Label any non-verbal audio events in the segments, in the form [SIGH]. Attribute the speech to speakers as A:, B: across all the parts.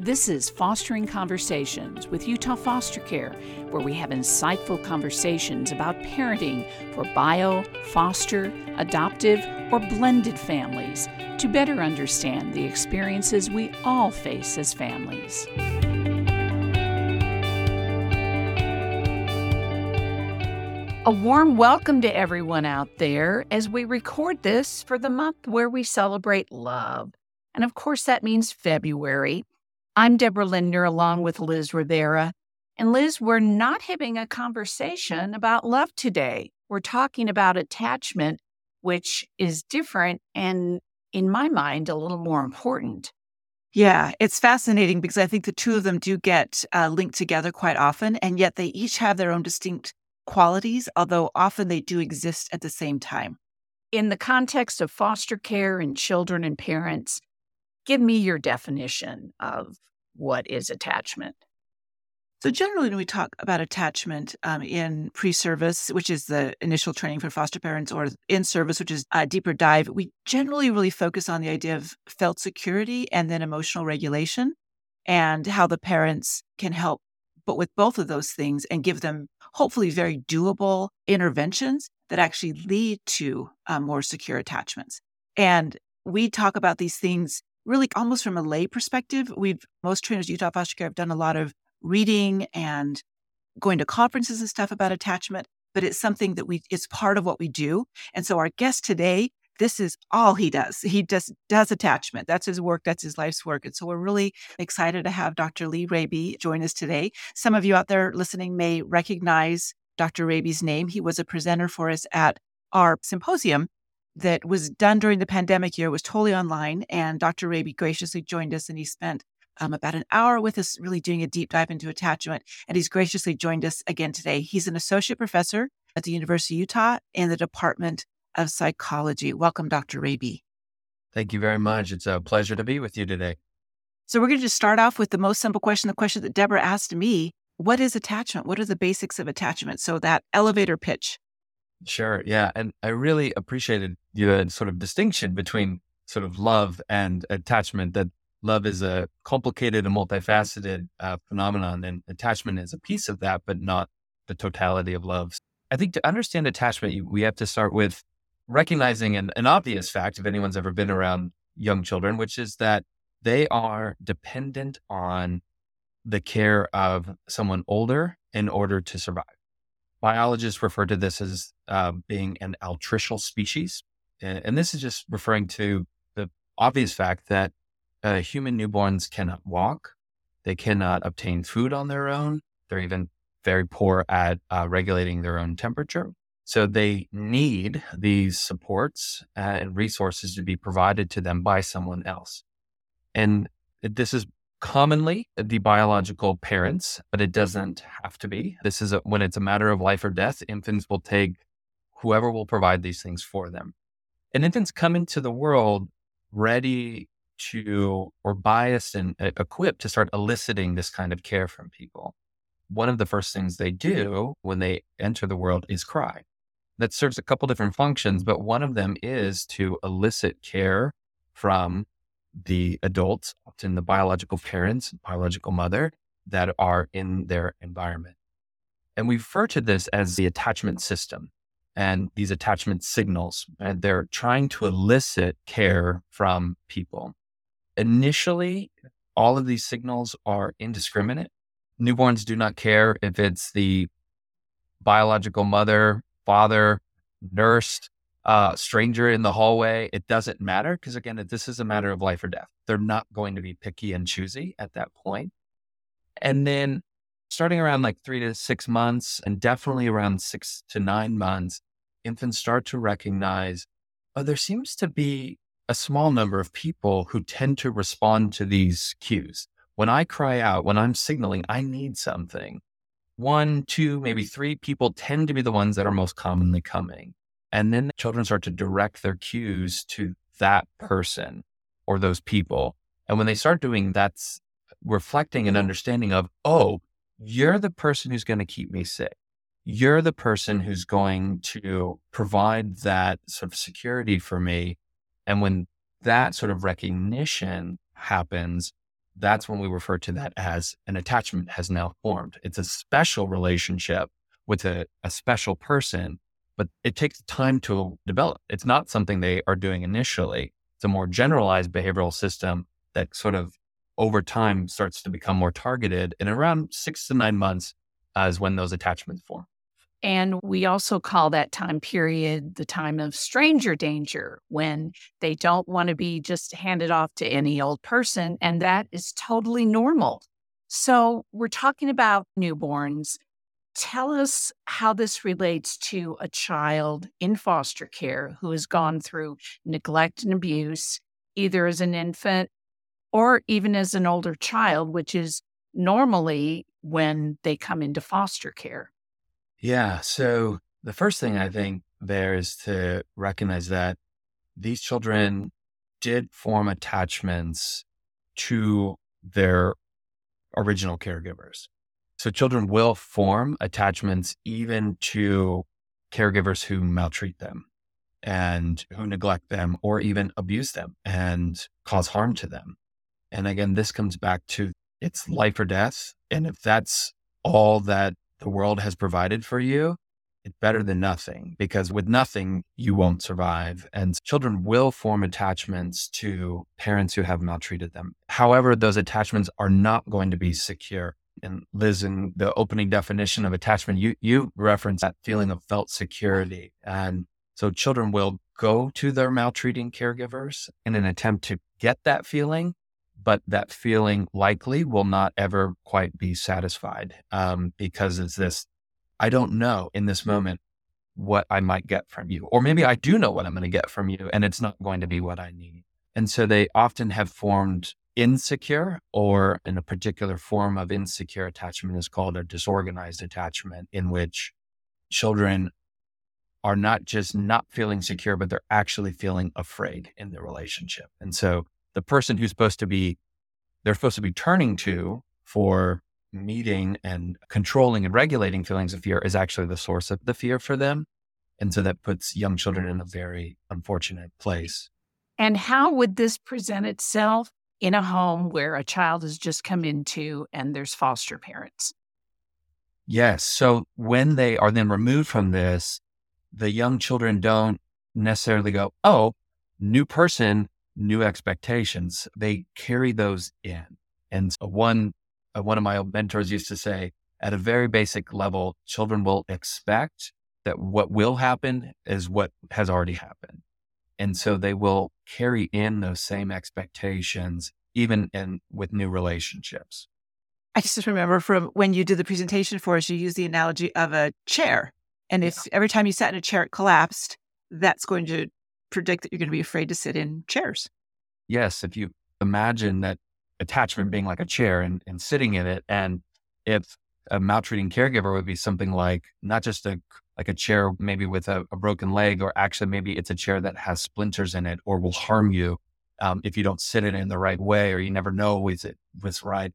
A: This is Fostering Conversations with Utah Foster Care, where we have insightful conversations about parenting for bio, foster, adoptive, or blended families to better understand the experiences we all face as families. A warm welcome to everyone out there as we record this for the month where we celebrate love. And of course, that means February. I'm Deborah Lindner along with Liz Rivera. And Liz, we're not having a conversation about love today. We're talking about attachment, which is different and, in my mind, a little more important.
B: Yeah, it's fascinating because I think the two of them do get uh, linked together quite often, and yet they each have their own distinct qualities, although often they do exist at the same time.
A: In the context of foster care and children and parents, give me your definition of what is attachment.
B: So, generally, when we talk about attachment um, in pre service, which is the initial training for foster parents, or in service, which is a deeper dive, we generally really focus on the idea of felt security and then emotional regulation and how the parents can help but with both of those things and give them hopefully very doable interventions that actually lead to uh, more secure attachments. And we talk about these things really almost from a lay perspective. We've, most trainers, Utah Foster Care, have done a lot of reading and going to conferences and stuff about attachment, but it's something that we, it's part of what we do. And so our guest today this is all he does. He just does attachment. That's his work. That's his life's work. And so we're really excited to have Dr. Lee Raby join us today. Some of you out there listening may recognize Dr. Raby's name. He was a presenter for us at our symposium that was done during the pandemic year. It was totally online. And Dr. Raby graciously joined us and he spent um, about an hour with us, really doing a deep dive into attachment. And he's graciously joined us again today. He's an associate professor at the University of Utah in the Department of Psychology. Welcome, Dr. Raby.
C: Thank you very much. It's a pleasure to be with you today.
B: So, we're going to just start off with the most simple question the question that Deborah asked me What is attachment? What are the basics of attachment? So, that elevator pitch.
C: Sure. Yeah. And I really appreciated the sort of distinction between sort of love and attachment, that love is a complicated and multifaceted uh, phenomenon, and attachment is a piece of that, but not the totality of love. I think to understand attachment, we have to start with recognizing an, an obvious fact if anyone's ever been around young children, which is that they are dependent on the care of someone older in order to survive. Biologists refer to this as uh, being an altricial species. And, and, this is just referring to the obvious fact that uh, human newborns cannot walk, they cannot obtain food on their own, they're even very poor at uh, regulating their own temperature. So they need these supports uh, and resources to be provided to them by someone else. And this is commonly the biological parents, but it doesn't have to be. This is a, when it's a matter of life or death, infants will take whoever will provide these things for them. And infants come into the world ready to or biased and uh, equipped to start eliciting this kind of care from people. One of the first things they do when they enter the world is cry that serves a couple different functions, but one of them is to elicit care from the adults, often the biological parents, biological mother that are in their environment. And we refer to this as the attachment system and these attachment signals. And they're trying to elicit care from people. Initially, all of these signals are indiscriminate. Newborns do not care if it's the biological mother father, nurse, uh, stranger in the hallway. It doesn't matter because, again, this is a matter of life or death. They're not going to be picky and choosy at that point. And then starting around like three to six months, and definitely around six to nine months, infants start to recognize oh, there seems to be a small number of people who tend to respond to these cues. When I cry out, when I'm signaling I need something, one, two, maybe three people tend to be the ones that are most commonly coming. And then children start to direct their cues to that person or those people. And when they start doing that's reflecting an mm-hmm. understanding of, oh, you're the person who's going to keep me safe. You're the person who's going to provide that sort of security for me. And when that sort of recognition happens, that's when we refer to that as an attachment has now formed. It's a special relationship with a, a special person, but it takes time to develop. It's not something they are doing initially. It's a more generalized behavioral system that sort of over time starts to become more targeted. And around six to nine months uh, is when those attachments form.
A: And we also call that time period the time of stranger danger when they don't want to be just handed off to any old person. And that is totally normal. So we're talking about newborns. Tell us how this relates to a child in foster care who has gone through neglect and abuse, either as an infant or even as an older child, which is normally when they come into foster care.
C: Yeah. So the first thing I think there is to recognize that these children did form attachments to their original caregivers. So children will form attachments even to caregivers who maltreat them and who neglect them or even abuse them and cause harm to them. And again, this comes back to it's life or death. And if that's all that the world has provided for you, it's better than nothing because with nothing, you won't survive. And children will form attachments to parents who have maltreated them. However, those attachments are not going to be secure. And Liz, in the opening definition of attachment, you, you reference that feeling of felt security. And so children will go to their maltreating caregivers in an attempt to get that feeling but that feeling likely will not ever quite be satisfied um, because it's this I don't know in this moment what I might get from you. Or maybe I do know what I'm going to get from you and it's not going to be what I need. And so they often have formed insecure or in a particular form of insecure attachment is called a disorganized attachment in which children are not just not feeling secure, but they're actually feeling afraid in the relationship. And so the person who's supposed to be, they're supposed to be turning to for meeting and controlling and regulating feelings of fear is actually the source of the fear for them. And so that puts young children in a very unfortunate place.
A: And how would this present itself in a home where a child has just come into and there's foster parents?
C: Yes. So when they are then removed from this, the young children don't necessarily go, oh, new person, new expectations, they carry those in. And one, uh, one of my mentors used to say, at a very basic level, children will expect that what will happen is what has already happened. And so they will carry in those same expectations, even in with new relationships.
B: I just remember from when you did the presentation for us, you used the analogy of a chair. And if yeah. every time you sat in a chair, it collapsed, that's going to predict that you're going to be afraid to sit in chairs.
C: Yes. If you imagine that attachment being like a chair and, and sitting in it, and if a maltreating caregiver would be something like not just a like a chair maybe with a, a broken leg, or actually maybe it's a chair that has splinters in it or will harm you um, if you don't sit in it in the right way, or you never know is it was right,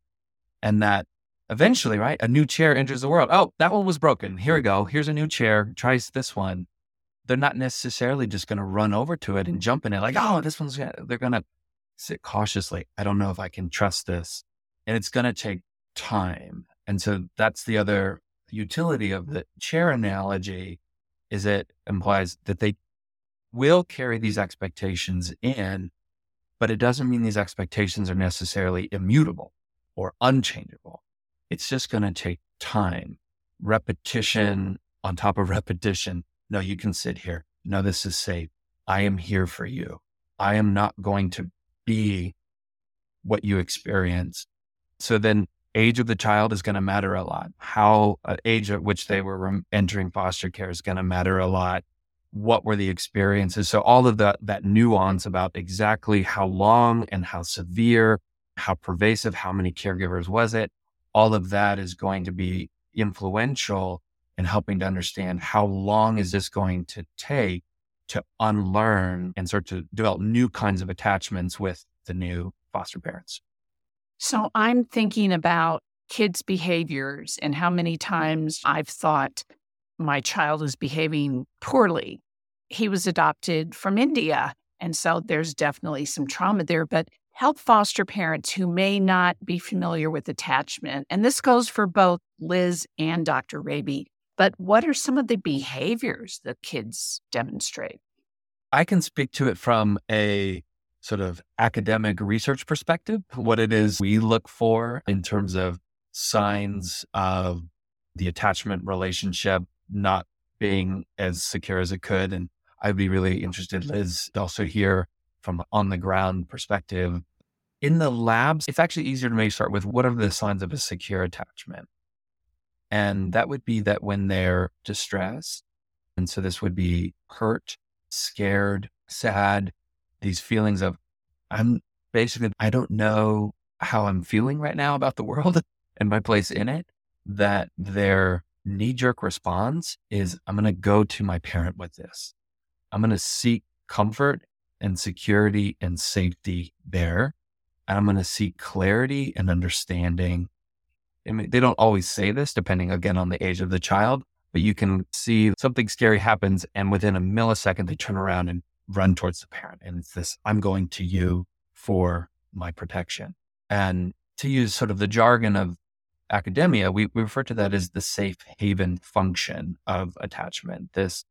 C: and that eventually, right, a new chair enters the world. Oh, that one was broken. Here we go. Here's a new chair. Tries this one they're not necessarily just going to run over to it and jump in it like, oh, this one's, gonna, they're going to sit cautiously. I don't know if I can trust this. And it's going to take time. And so that's the other utility of the chair analogy is it implies that they will carry these expectations in, but it doesn't mean these expectations are necessarily immutable or unchangeable. It's just going to take time, repetition on top of repetition no, you can sit here. No, this is safe. I am here for you. I am not going to be what you experience. So then age of the child is going to matter a lot. How uh, age at which they were entering foster care is going to matter a lot. What were the experiences? So all of that, that nuance about exactly how long and how severe, how pervasive, how many caregivers was it? All of that is going to be influential in helping to understand how long is this going to take to unlearn and start to develop new kinds of attachments with the new foster parents.
A: So I'm thinking about kids' behaviors and how many times I've thought my child is behaving poorly. He was adopted from India. And so there's definitely some trauma there. But help foster parents who may not be familiar with attachment. And this goes for both Liz and Dr. Raby. But what are some of the behaviors that kids demonstrate?
C: I can speak to it from a sort of academic research perspective, what it is we look for in terms of signs of the attachment relationship not being as secure as it could. And I'd be really interested, Liz, also hear from on the ground perspective. In the labs, it's actually easier to maybe start with what are the signs of a secure attachment? And that would be that when they're distressed, and so this would be hurt, scared, sad, these feelings of, I'm basically, I don't know how I'm feeling right now about the world [LAUGHS] and my place in it, that their knee jerk response is, I'm going to go to my parent with this. I'm going to seek comfort and security and safety there. And I'm going to seek clarity and understanding. I mean, they don't always say this, depending again on the age of the child, but you can see something scary happens. And within a millisecond, they turn around and run towards the parent. And it's this I'm going to you for my protection. And to use sort of the jargon of academia, we, we refer to that as the safe haven function of attachment. This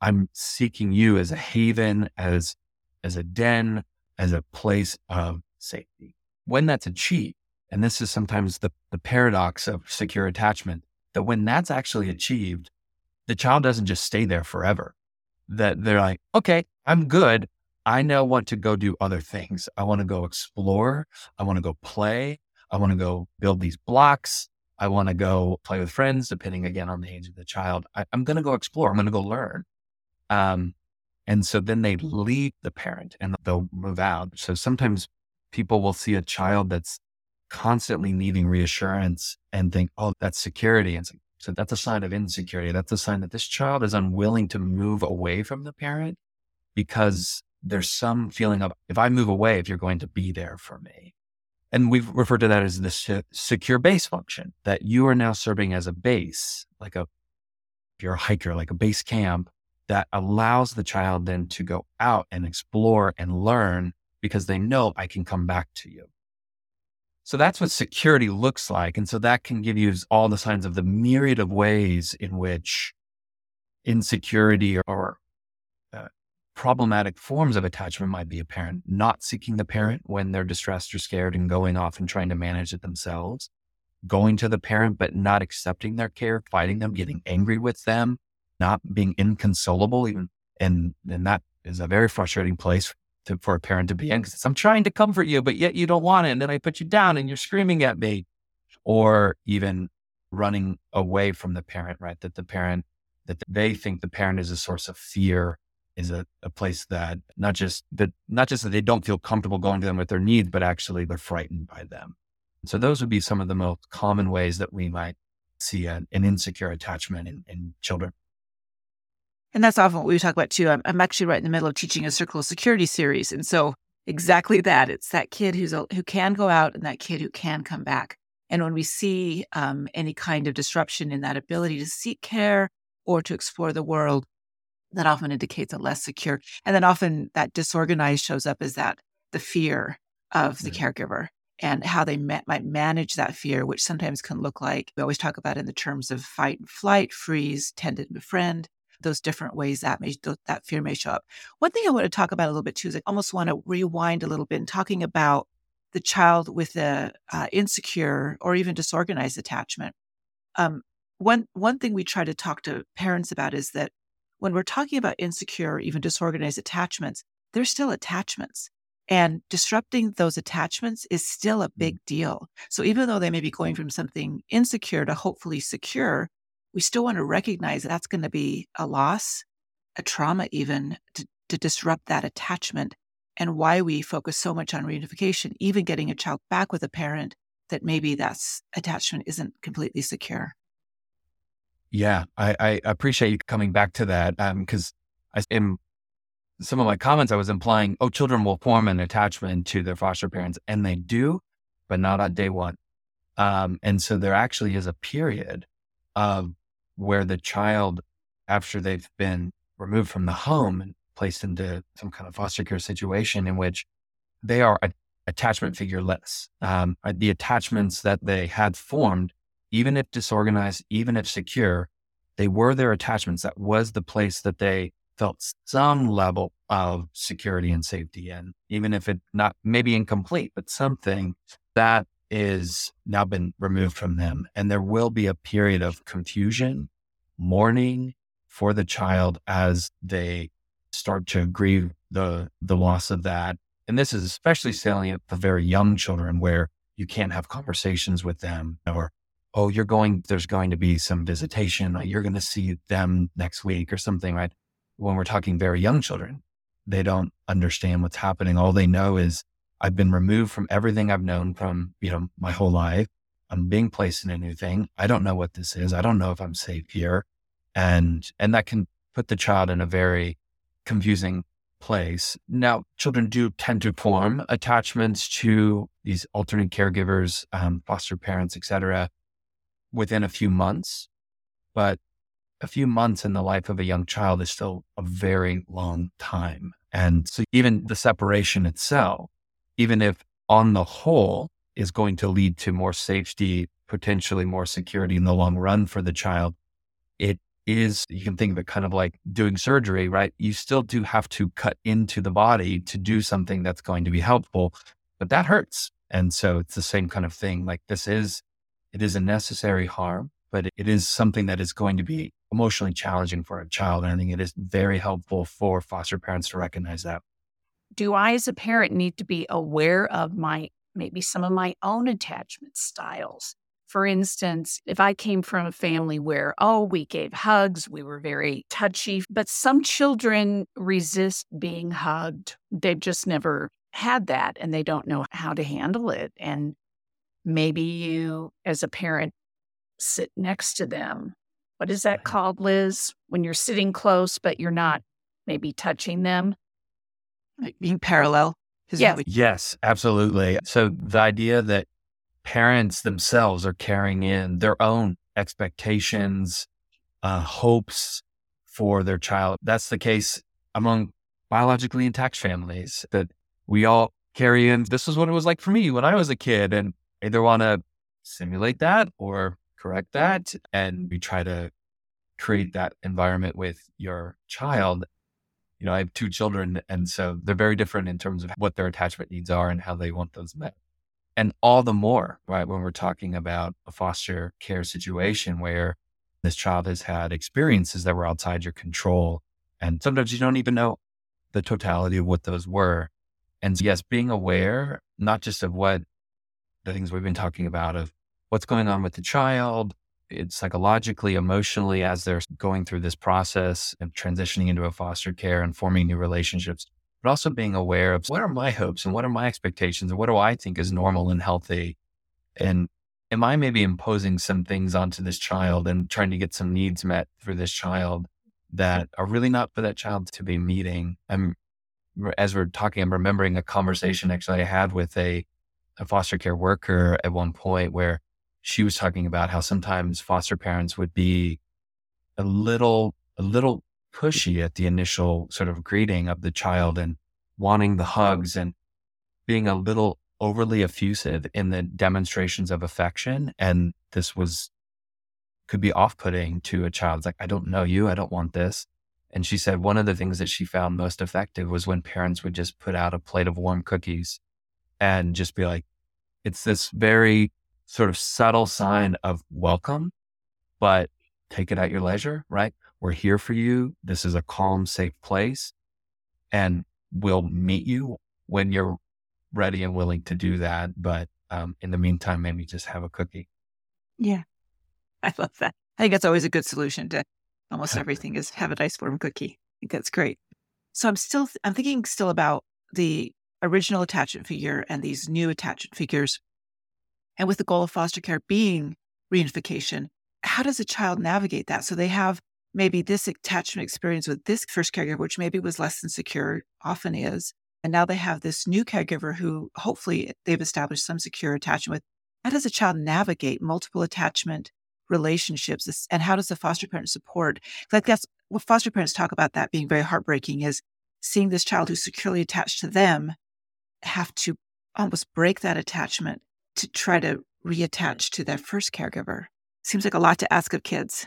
C: I'm seeking you as a haven, as as a den, as a place of safety. When that's achieved, and this is sometimes the, the paradox of secure attachment, that when that's actually achieved, the child doesn't just stay there forever. That they're like, okay, I'm good. I now want to go do other things. I want to go explore. I want to go play. I want to go build these blocks. I want to go play with friends, depending again on the age of the child. I, am going to go explore. I'm going to go learn. Um, and so then they leave the parent and they'll move out. So sometimes people will see a child that's constantly needing reassurance and think, oh, that's security. And so that's a sign of insecurity. That's a sign that this child is unwilling to move away from the parent because there's some feeling of, if I move away, if you're going to be there for me. And we've referred to that as the secure base function that you are now serving as a base, like a, if you're a hiker, like a base camp that allows the child then to go out and explore and learn because they know I can come back to you. So that's what security looks like. And so that can give you all the signs of the myriad of ways in which insecurity or uh, problematic forms of attachment might be apparent. Not seeking the parent when they're distressed or scared and going off and trying to manage it themselves. Going to the parent, but not accepting their care, fighting them, getting angry with them, not being inconsolable, even. And, and that is a very frustrating place to, for a parent to be in because I'm trying to comfort you, but yet you don't want it. And then I put you down and you're screaming at me or even running away from the parent, right? That the parent, that they think the parent is a source of fear is a, a place that not just that, not just that they don't feel comfortable going to them with their needs, but actually they're frightened by them. So those would be some of the most common ways that we might see an, an insecure attachment in, in children.
B: And that's often what we talk about too. I'm, I'm, actually right in the middle of teaching a circle of security series. And so exactly that. It's that kid who's a, who can go out and that kid who can come back. And when we see um, any kind of disruption in that ability to seek care or to explore the world, that often indicates a less secure. And then often that disorganized shows up as that the fear of the caregiver and how they ma- might manage that fear, which sometimes can look like we always talk about in the terms of fight and flight, freeze, tend and befriend those different ways that may that fear may show up. One thing I want to talk about a little bit too is I almost want to rewind a little bit and talking about the child with a uh, insecure or even disorganized attachment. Um, one one thing we try to talk to parents about is that when we're talking about insecure or even disorganized attachments, they're still attachments. And disrupting those attachments is still a mm. big deal. So even though they may be going from something insecure to hopefully secure, we still want to recognize that that's going to be a loss, a trauma, even to, to disrupt that attachment, and why we focus so much on reunification, even getting a child back with a parent that maybe that's attachment isn't completely secure.
C: Yeah, I, I appreciate you coming back to that because um, I in some of my comments I was implying, oh, children will form an attachment to their foster parents, and they do, but not on day one. Um, and so there actually is a period of where the child, after they've been removed from the home and placed into some kind of foster care situation in which they are attachment figureless. Um, the attachments that they had formed, even if disorganized, even if secure, they were their attachments. That was the place that they felt some level of security and safety in, even if it not maybe incomplete, but something that is now been removed from them. And there will be a period of confusion, mourning for the child as they start to grieve the the loss of that. And this is especially salient for very young children where you can't have conversations with them or oh you're going there's going to be some visitation you're going to see them next week or something right when we're talking very young children they don't understand what's happening all they know is I've been removed from everything I've known from, you know, my whole life. I'm being placed in a new thing. I don't know what this is. I don't know if I'm safe here. And, and that can put the child in a very confusing place. Now, children do tend to form attachments to these alternate caregivers, um, foster parents, etc., within a few months. But a few months in the life of a young child is still a very long time. And so even the separation itself even if on the whole is going to lead to more safety, potentially more security in the long run for the child, it is, you can think of it kind of like doing surgery, right? You still do have to cut into the body to do something that's going to be helpful, but that hurts. And so it's the same kind of thing. Like this is, it is a necessary harm, but it is something that is going to be emotionally challenging for a child. And I think it is very helpful for foster parents to recognize that
A: do I, as a parent, need to be aware of my maybe some of my own attachment styles? For instance, if I came from a family where, oh, we gave hugs, we were very touchy, but some children resist being hugged. They've just never had that and they don't know how to handle it. And maybe you, as a parent, sit next to them. What is that called, Liz? When you're sitting close, but you're not maybe touching them?
B: Like being parallel.
A: Yes.
C: We- yes, absolutely. So the idea that parents themselves are carrying in their own expectations, uh, hopes for their child. That's the case among biologically intact families that we all carry in. This is what it was like for me when I was a kid and either want to simulate that or correct that. And we try to create that environment with your child you know, I have two children, and so they're very different in terms of what their attachment needs are and how they want those met. And all the more, right, when we're talking about a foster care situation where this child has had experiences that were outside your control. And sometimes you don't even know the totality of what those were. And yes, being aware, not just of what the things we've been talking about of what's going on with the child, psychologically, emotionally, as they're going through this process of transitioning into a foster care and forming new relationships, but also being aware of what are my hopes and what are my expectations and what do I think is normal and healthy? And am I maybe imposing some things onto this child and trying to get some needs met for this child that are really not for that child to be meeting? I'm, as we're talking, I'm remembering a conversation actually I had with a, a foster care worker at one point where she was talking about how sometimes foster parents would be a little, a little pushy at the initial sort of greeting of the child and wanting the hugs and being a little overly effusive in the demonstrations of affection. And this was, could be off putting to a child. Like, I don't know you. I don't want this. And she said one of the things that she found most effective was when parents would just put out a plate of warm cookies and just be like, it's this very sort of subtle sign of welcome, but take it at your leisure, right? We're here for you. This is a calm, safe place. And we'll meet you when you're ready and willing to do that. But um, in the meantime, maybe just have a cookie.
B: Yeah. I love that. I think that's always a good solution to almost [LAUGHS] everything is have a nice warm cookie. I think that's great. So I'm still, I'm thinking still about the original attachment figure and these new attachment figures and with the goal of foster care being reunification, how does a child navigate that? So they have maybe this attachment experience with this first caregiver, which maybe was less than secure, often is. And now they have this new caregiver who hopefully they've established some secure attachment with. How does a child navigate multiple attachment relationships? And how does the foster parent support? Like that's what foster parents talk about that being very heartbreaking is seeing this child who's securely attached to them have to almost break that attachment to try to reattach to their first caregiver. Seems like a lot to ask of kids.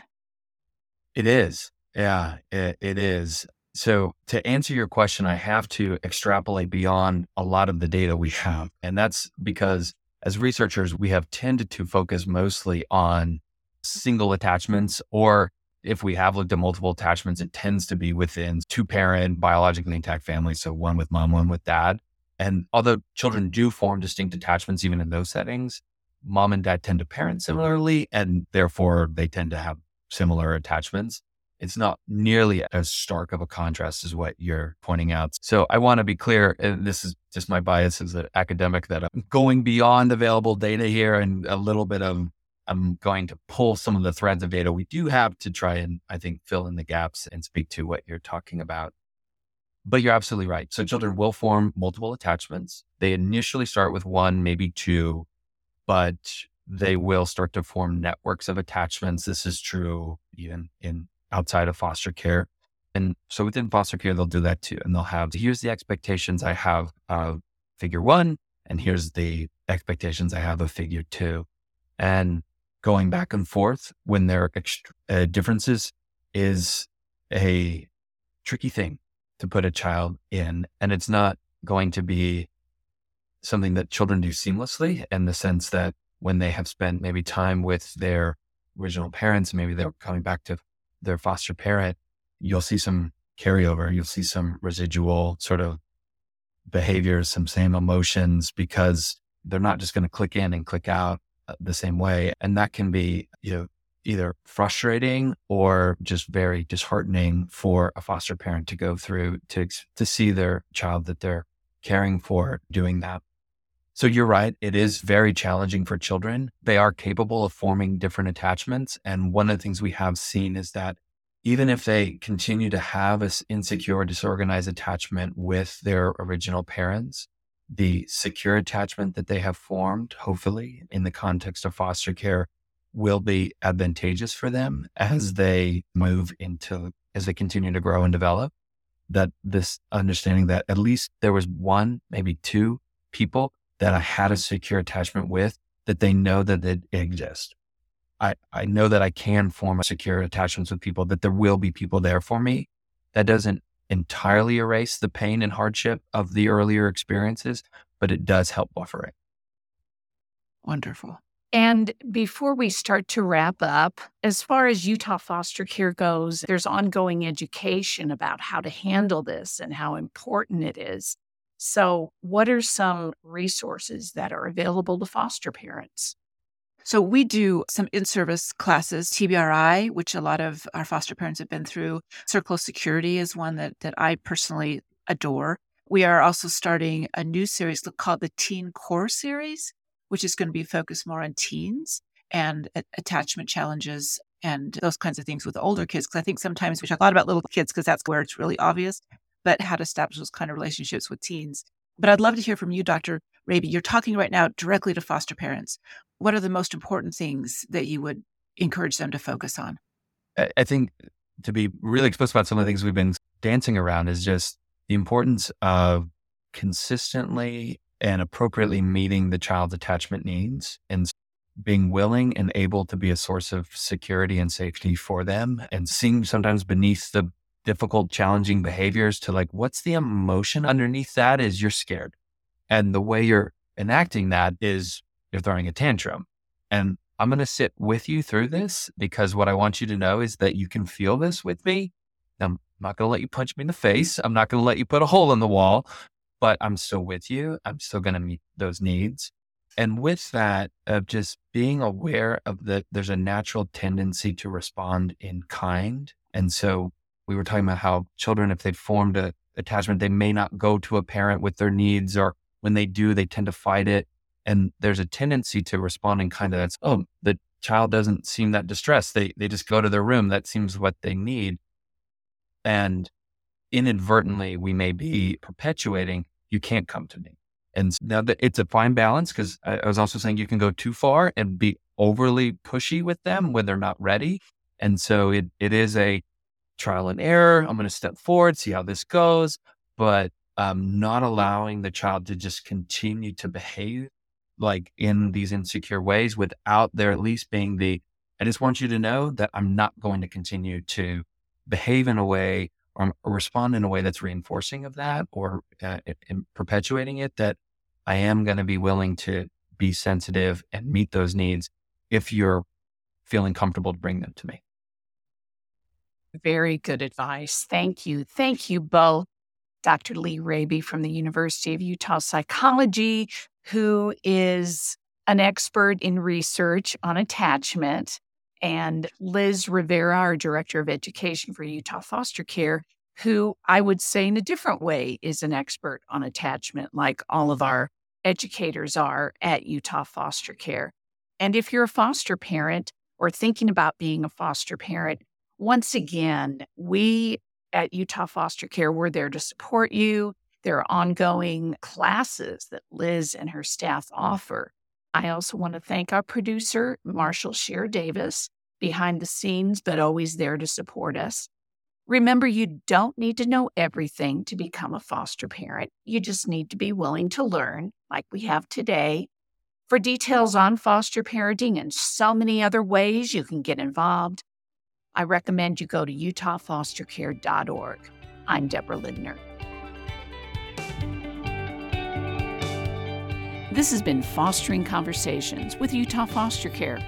C: It is. Yeah, it, it is. So, to answer your question, I have to extrapolate beyond a lot of the data we have. And that's because as researchers, we have tended to focus mostly on single attachments, or if we have looked at multiple attachments, it tends to be within two parent, biologically intact families. So, one with mom, one with dad. And although children do form distinct attachments, even in those settings, mom and dad tend to parent similarly, and therefore they tend to have similar attachments. It's not nearly as stark of a contrast as what you're pointing out. So I want to be clear, and this is just my bias as an academic, that I'm going beyond available data here and a little bit of I'm going to pull some of the threads of data we do have to try and, I think, fill in the gaps and speak to what you're talking about. But you're absolutely right. So children will form multiple attachments. They initially start with one, maybe two, but they will start to form networks of attachments. This is true even in outside of foster care. And so within foster care, they'll do that too. And they'll have here's the expectations I have of figure one, and here's the expectations I have of figure two. And going back and forth when there are ext- uh, differences is a tricky thing to put a child in. And it's not going to be something that children do seamlessly in the sense that when they have spent maybe time with their original parents, maybe they're coming back to their foster parent, you'll see some carryover. You'll see some residual sort of behaviors, some same emotions because they're not just going to click in and click out uh, the same way. And that can be, you know, either frustrating or just very disheartening for a foster parent to go through to to see their child that they're caring for doing that. So you're right. It is very challenging for children. They are capable of forming different attachments. And one of the things we have seen is that even if they continue to have this insecure, disorganized attachment with their original parents, the secure attachment that they have formed, hopefully in the context of foster care, will be advantageous for them as they move into, as they continue to grow and develop. That this understanding that at least there was one, maybe two people that I had a secure attachment with, that they know that it exists. I, I know that I can form secure attachments with people, that there will be people there for me. That doesn't entirely erase the pain and hardship of the earlier experiences, but it does help buffer it.
B: Wonderful.
A: And before we start to wrap up, as far as Utah foster care goes, there's ongoing education about how to handle this and how important it is. So, what are some resources that are available to foster parents?
B: So, we do some in service classes, TBRI, which a lot of our foster parents have been through. Circle Security is one that, that I personally adore. We are also starting a new series called the Teen Core Series, which is going to be focused more on teens and attachment challenges and those kinds of things with older kids. Because I think sometimes we talk a lot about little kids because that's where it's really obvious but how to establish those kind of relationships with teens. But I'd love to hear from you, Dr. Raby. You're talking right now directly to foster parents. What are the most important things that you would encourage them to focus on?
C: I think to be really explicit about some of the things we've been dancing around is just the importance of consistently and appropriately meeting the child's attachment needs and being willing and able to be a source of security and safety for them and seeing sometimes beneath the difficult, challenging behaviors to like, what's the emotion underneath that is you're scared. And the way you're enacting that is you're throwing a tantrum. And I'm going to sit with you through this because what I want you to know is that you can feel this with me. I'm not going to let you punch me in the face. I'm not going to let you put a hole in the wall, but I'm still with you. I'm still going to meet those needs. And with that, of just being aware of that, there's a natural tendency to respond in kind. And so we were talking about how children, if they've formed a attachment, they may not go to a parent with their needs, or when they do, they tend to fight it. And there's a tendency to respond in kind of that's, oh, the child doesn't seem that distressed. They they just go to their room. That seems what they need. And inadvertently, we may be perpetuating, you can't come to me. And now that it's a fine balance, because I, I was also saying you can go too far and be overly pushy with them when they're not ready. And so it it is a trial and error. I'm going to step forward, see how this goes. But um, not allowing the child to just continue to behave like in these insecure ways without there at least being the, I just want you to know that I'm not going to continue to behave in a way or, or respond in a way that's reinforcing of that or uh, perpetuating it, that I am going to be willing to be sensitive and meet those needs if you're feeling comfortable to bring them to me.
A: Very good advice. Thank you. Thank you both. Dr. Lee Raby from the University of Utah Psychology, who is an expert in research on attachment, and Liz Rivera, our Director of Education for Utah Foster Care, who I would say in a different way is an expert on attachment, like all of our educators are at Utah Foster Care. And if you're a foster parent or thinking about being a foster parent, once again, we at Utah Foster Care, we're there to support you. There are ongoing classes that Liz and her staff offer. I also want to thank our producer, Marshall Shear Davis, behind the scenes, but always there to support us. Remember, you don't need to know everything to become a foster parent. You just need to be willing to learn, like we have today. For details on foster parenting and so many other ways you can get involved, I recommend you go to utahfostercare.org. I'm Deborah Lindner. This has been Fostering Conversations with Utah Foster Care.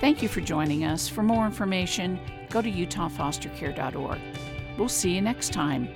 A: Thank you for joining us. For more information, go to utahfostercare.org. We'll see you next time.